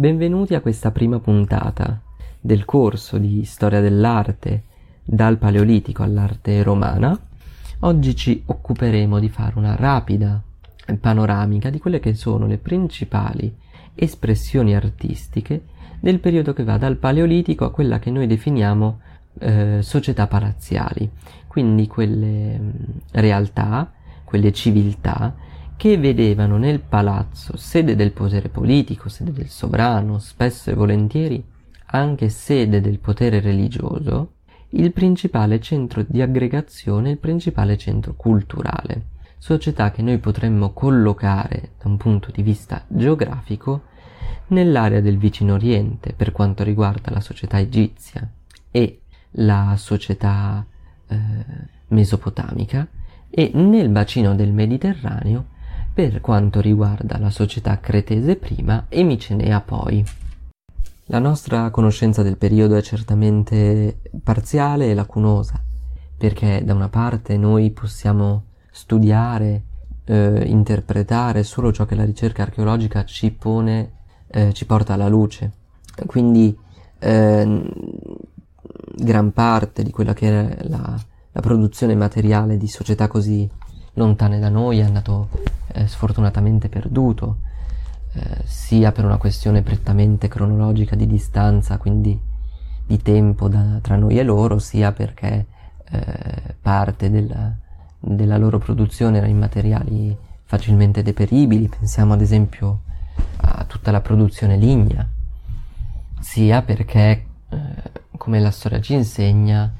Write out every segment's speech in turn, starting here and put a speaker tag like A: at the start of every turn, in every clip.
A: Benvenuti a questa prima puntata del corso di storia dell'arte dal Paleolitico all'arte romana. Oggi ci occuperemo di fare una rapida panoramica di quelle che sono le principali espressioni artistiche del periodo che va dal Paleolitico a quella che noi definiamo eh, società palaziali, quindi quelle mh, realtà, quelle civiltà che vedevano nel palazzo sede del potere politico, sede del sovrano, spesso e volentieri anche sede del potere religioso, il principale centro di aggregazione, il principale centro culturale società che noi potremmo collocare da un punto di vista geografico nell'area del vicino Oriente per quanto riguarda la società egizia e la società eh, mesopotamica e nel bacino del Mediterraneo per quanto riguarda la società cretese prima e micenea poi. La nostra conoscenza del periodo è certamente parziale e lacunosa, perché da una parte noi possiamo studiare, eh, interpretare solo ciò che la ricerca archeologica ci pone, eh, ci porta alla luce. Quindi eh, gran parte di quella che è la, la, produzione materiale di società così lontane da noi è andato eh, sfortunatamente perduto, eh, sia per una questione prettamente cronologica di distanza, quindi di tempo da, tra noi e loro, sia perché eh, parte della, della loro produzione era in materiali facilmente deperibili, pensiamo ad esempio a tutta la produzione lignea, sia perché, eh, come la storia ci insegna,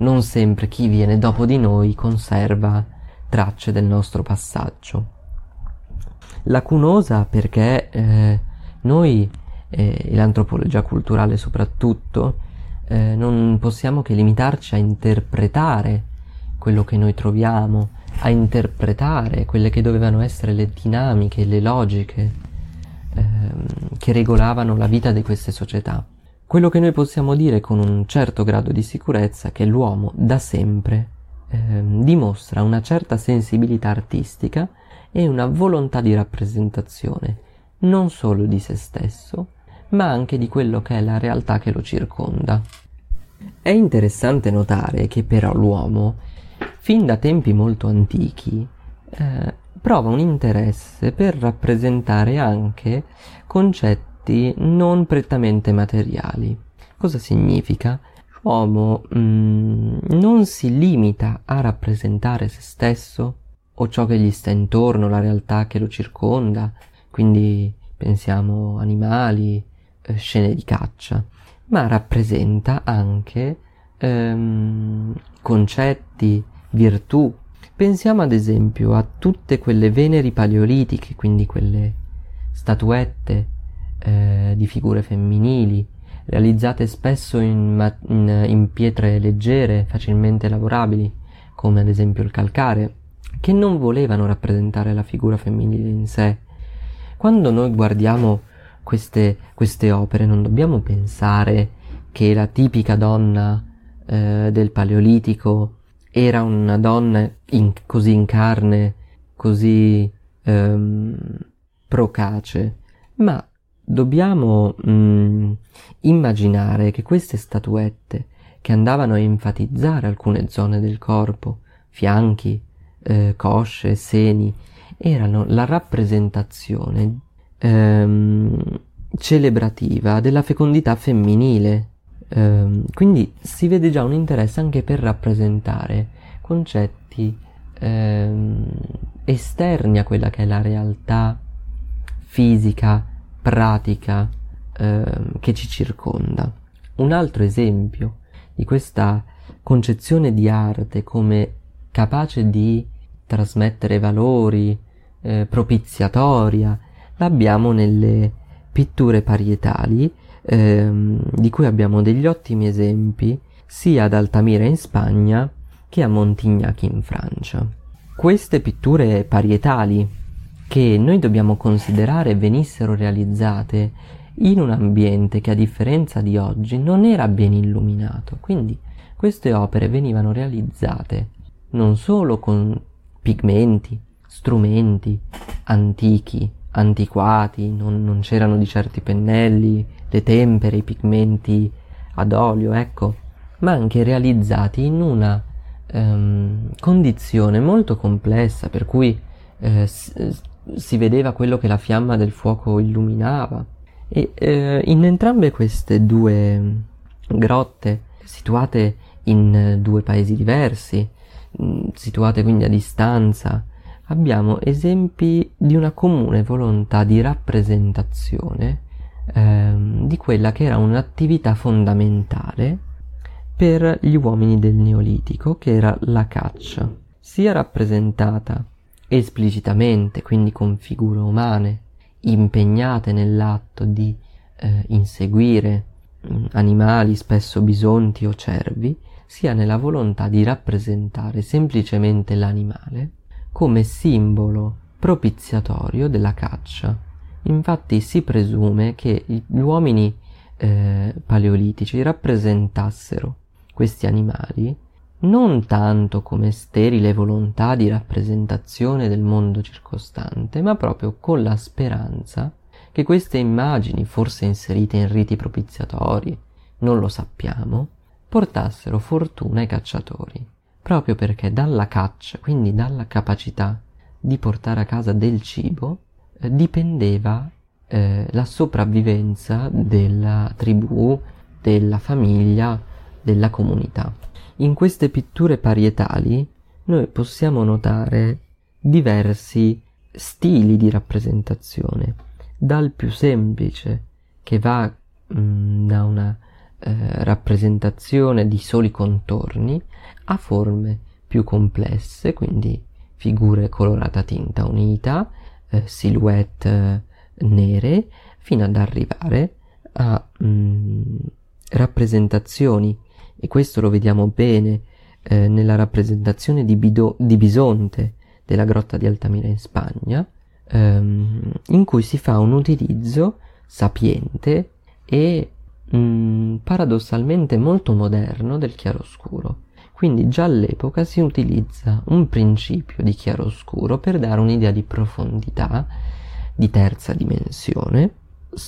A: non sempre chi viene dopo di noi conserva tracce del nostro passaggio. Lacunosa perché eh, noi, eh, e l'antropologia culturale soprattutto, eh, non possiamo che limitarci a interpretare quello che noi troviamo, a interpretare quelle che dovevano essere le dinamiche, le logiche ehm, che regolavano la vita di queste società. Quello che noi possiamo dire con un certo grado di sicurezza è che l'uomo da sempre ehm, dimostra una certa sensibilità artistica e una volontà di rappresentazione non solo di se stesso, ma anche di quello che è la realtà che lo circonda. È interessante notare che però l'uomo fin da tempi molto antichi, eh, prova un interesse per rappresentare anche concetti non prettamente materiali. Cosa significa? L'uomo mm, non si limita a rappresentare se stesso o ciò che gli sta intorno, la realtà che lo circonda, quindi pensiamo animali, eh, scene di caccia, ma rappresenta anche ehm, concetti, virtù. Pensiamo ad esempio a tutte quelle veneri paleolitiche, quindi quelle statuette eh, di figure femminili, realizzate spesso in, ma- in, in pietre leggere, facilmente lavorabili, come ad esempio il calcare, che non volevano rappresentare la figura femminile in sé. Quando noi guardiamo queste, queste opere non dobbiamo pensare che la tipica donna eh, del Paleolitico era una donna in, così in carne, così ehm, procace, ma dobbiamo mh, mm, immaginare che queste statuette che andavano a enfatizzare alcune zone del corpo, fianchi, eh, cosce, seni, erano la rappresentazione ehm, celebrativa della fecondità femminile Ehm, quindi si vede già un interesse anche per rappresentare concetti ehm, esterni a quella che è la realtà fisica, pratica ehm, che ci circonda. Un altro esempio di questa concezione di arte come capace di trasmettere valori, eh, propiziatoria, l'abbiamo nelle pitture parietali ehm, di cui abbiamo degli ottimi esempi sia ad Altamira in Spagna che a Montignac in Francia. Queste pitture parietali che noi dobbiamo considerare venissero realizzate in un ambiente che a differenza di oggi non era ben illuminato, quindi queste opere venivano realizzate non solo con pigmenti, strumenti antichi, antiquati, non, non c'erano di certi pennelli, le tempere, i pigmenti ad olio, ecco, ma anche realizzati in una ehm, condizione molto complessa, per cui eh, si, vedeva quello che la fiamma del fuoco illuminava. E eh, in entrambe queste due grotte, situate in due paesi diversi, situate quindi a distanza, abbiamo esempi di una comune volontà di rappresentazione ehm, di quella che era un'attività fondamentale per gli uomini del Neolitico, che era la caccia, sia rappresentata esplicitamente, quindi con figure umane, impegnate nell'atto di eh, inseguire mm, animali, spesso bisonti o cervi, sia nella volontà di rappresentare semplicemente l'animale come simbolo propiziatorio della caccia. Infatti si presume che gli uomini eh, paleolitici rappresentassero questi animali non tanto come sterile volontà di rappresentazione del mondo circostante, ma proprio con la speranza che queste immagini, forse inserite in riti propiziatori, non lo sappiamo, portassero fortuna ai cacciatori, proprio perché dalla caccia, quindi dalla capacità di portare a casa del cibo, eh, dipendeva eh, la sopravvivenza della tribù, della famiglia, della comunità. In queste pitture parietali noi possiamo notare diversi stili di rappresentazione, dal più semplice che va mh, mm, da una eh, rappresentazione di soli contorni a forme più complesse, quindi figure colorate a tinta unita, eh, silhouette eh, nere, fino ad arrivare a mh, mm, rappresentazioni. E questo lo vediamo bene eh, nella rappresentazione di, Bido, di, Bisonte della grotta di Altamira in Spagna, ehm, in cui si fa un utilizzo sapiente e mh, mm, paradossalmente molto moderno del chiaroscuro. Quindi già all'epoca si utilizza un principio di chiaroscuro per dare un'idea di profondità, di terza dimensione,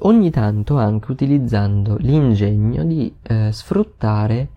A: ogni tanto anche utilizzando l'ingegno di eh, sfruttare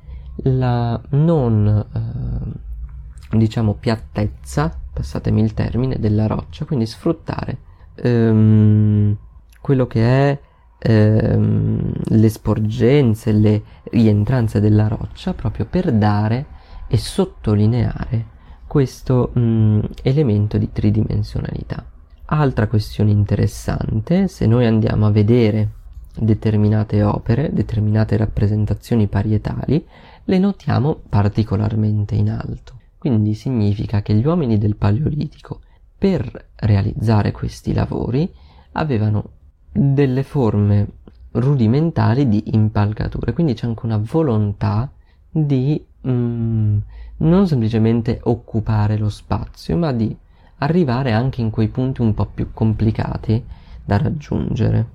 A: la non eh, diciamo piattezza, passatemi il termine, della roccia, quindi sfruttare ehm, quello che è ehm, le sporgenze, le rientranze della roccia proprio per dare e sottolineare questo mh, mm, elemento di tridimensionalità. Altra questione interessante, se noi andiamo a vedere determinate opere, determinate rappresentazioni parietali, le notiamo particolarmente in alto. Quindi significa che gli uomini del Paleolitico, per realizzare questi lavori, avevano delle forme rudimentali di impalcature, quindi c'è anche una volontà di mm, non semplicemente occupare lo spazio, ma di arrivare anche in quei punti un po' più complicati da raggiungere.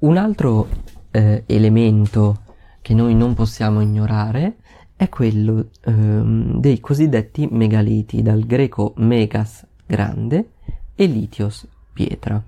A: Un altro eh, elemento che noi non possiamo ignorare è quello ehm, dei cosiddetti megaliti, dal greco megas grande e litios pietra.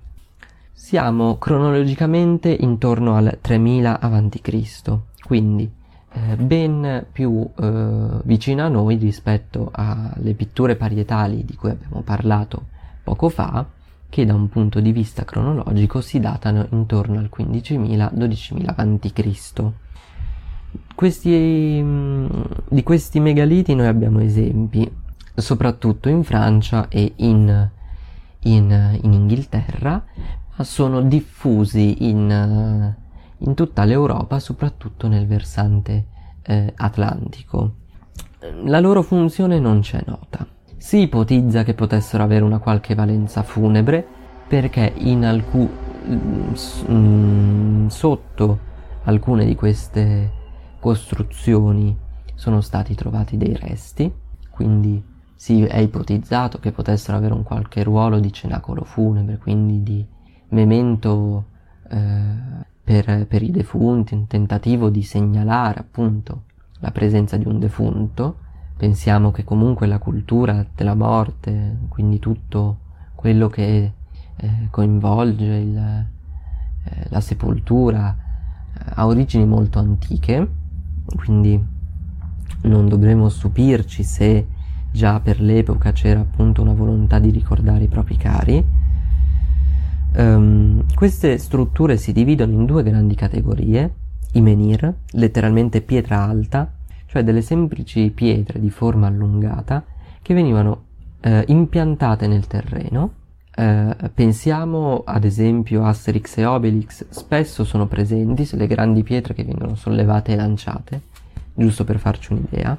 A: Siamo cronologicamente intorno al 3000 a.C., quindi eh, ben più eh, vicino a noi rispetto alle pitture parietali di cui abbiamo parlato poco fa, che da un punto di vista cronologico si datano intorno al 15.000-12.000 a.C. Questi, mm, di questi megaliti noi abbiamo esempi, soprattutto in Francia e in, in, in Inghilterra, sono diffusi in in tutta l'Europa, soprattutto nel versante eh, atlantico. La loro funzione non c'è nota. Si ipotizza che potessero avere una qualche valenza funebre perché in alcu- mm, sotto alcune di queste costruzioni sono stati trovati dei resti, quindi si è ipotizzato che potessero avere un qualche ruolo di cenacolo funebre, quindi di memento eh, per, per i defunti, un tentativo di segnalare appunto la presenza di un defunto. Pensiamo che comunque la cultura della morte, quindi tutto quello che eh, coinvolge il, eh, la sepoltura, eh, ha origini molto antiche, quindi non dovremo stupirci se già per l'epoca c'era appunto una volontà di ricordare i propri cari. Um, queste strutture si dividono in due grandi categorie, i menhir, letteralmente pietra alta, cioè delle semplici pietre di forma allungata che venivano eh, impiantate nel terreno. Eh, pensiamo ad esempio a Asterix e Obelix, spesso sono presenti le grandi pietre che vengono sollevate e lanciate, giusto per farci un'idea.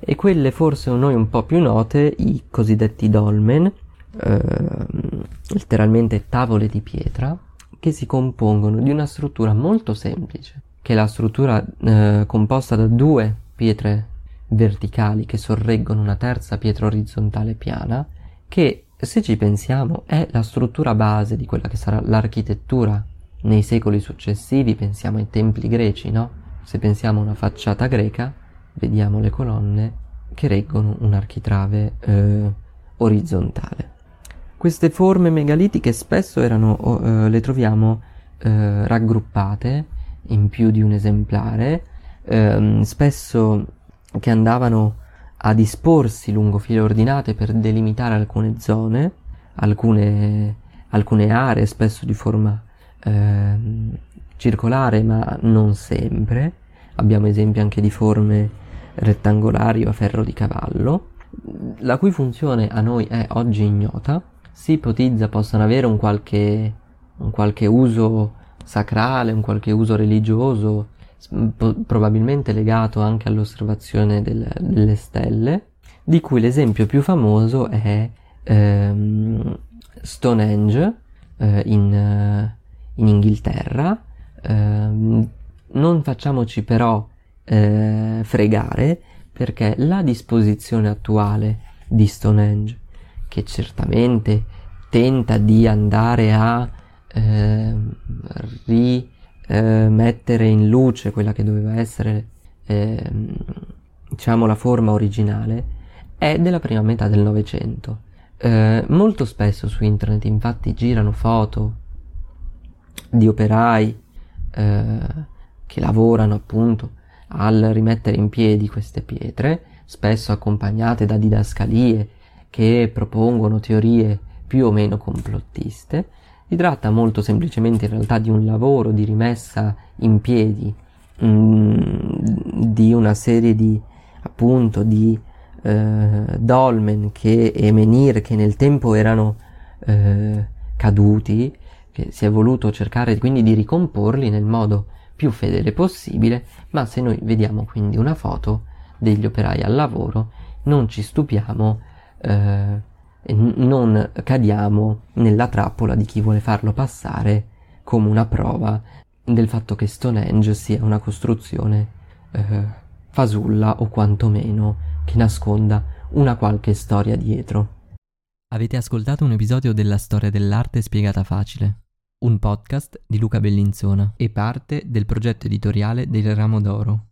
A: E quelle forse noi un po' più note, i cosiddetti dolmen, eh, letteralmente tavole di pietra, che si compongono di una struttura molto semplice, che è la struttura eh, composta da due pietre verticali che sorreggono una terza pietra orizzontale piana, che se ci pensiamo è la struttura base di quella che sarà l'architettura nei secoli successivi, pensiamo ai templi greci, no? Se pensiamo a una facciata greca, vediamo le colonne che reggono un architrave eh, orizzontale. Queste forme megalitiche spesso erano, eh, le troviamo eh, raggruppate in più di un esemplare, ehm, spesso che andavano a disporsi lungo file ordinate per delimitare alcune zone, alcune, alcune aree, spesso di forma eh, circolare, ma non sempre. Abbiamo esempi anche di forme rettangolari o a ferro di cavallo, la cui funzione a noi è oggi ignota. Si ipotizza possano avere un qualche, un qualche uso sacrale, un qualche uso religioso, probabilmente legato anche all'osservazione del, delle stelle, di cui l'esempio più famoso è ehm, Stonehenge eh, in, in, Inghilterra. Eh, non facciamoci però eh, fregare perché la disposizione attuale di Stonehenge, che certamente tenta di andare a eh, ri eh, in luce quella che doveva essere eh, diciamo la forma originale è della prima metà del Novecento. Eh, molto spesso su internet infatti girano foto di operai eh, che lavorano appunto al rimettere in piedi queste pietre, spesso accompagnate da didascalie che propongono teorie più o meno complottiste, si tratta molto semplicemente in realtà di un lavoro di rimessa in piedi mm, di una serie di appunto di eh, dolmen che, e menhir che nel tempo erano eh, caduti, che si è voluto cercare quindi di ricomporli nel modo più fedele possibile, ma se noi vediamo quindi una foto degli operai al lavoro, non ci stupiamo eh, non cadiamo nella trappola di chi vuole farlo passare come una prova del fatto che Stonehenge sia una costruzione eh, fasulla o quantomeno che nasconda una qualche storia dietro.
B: Avete ascoltato un episodio della storia dell'arte spiegata facile, un podcast di Luca Bellinzona e parte del progetto editoriale del Ramo d'Oro.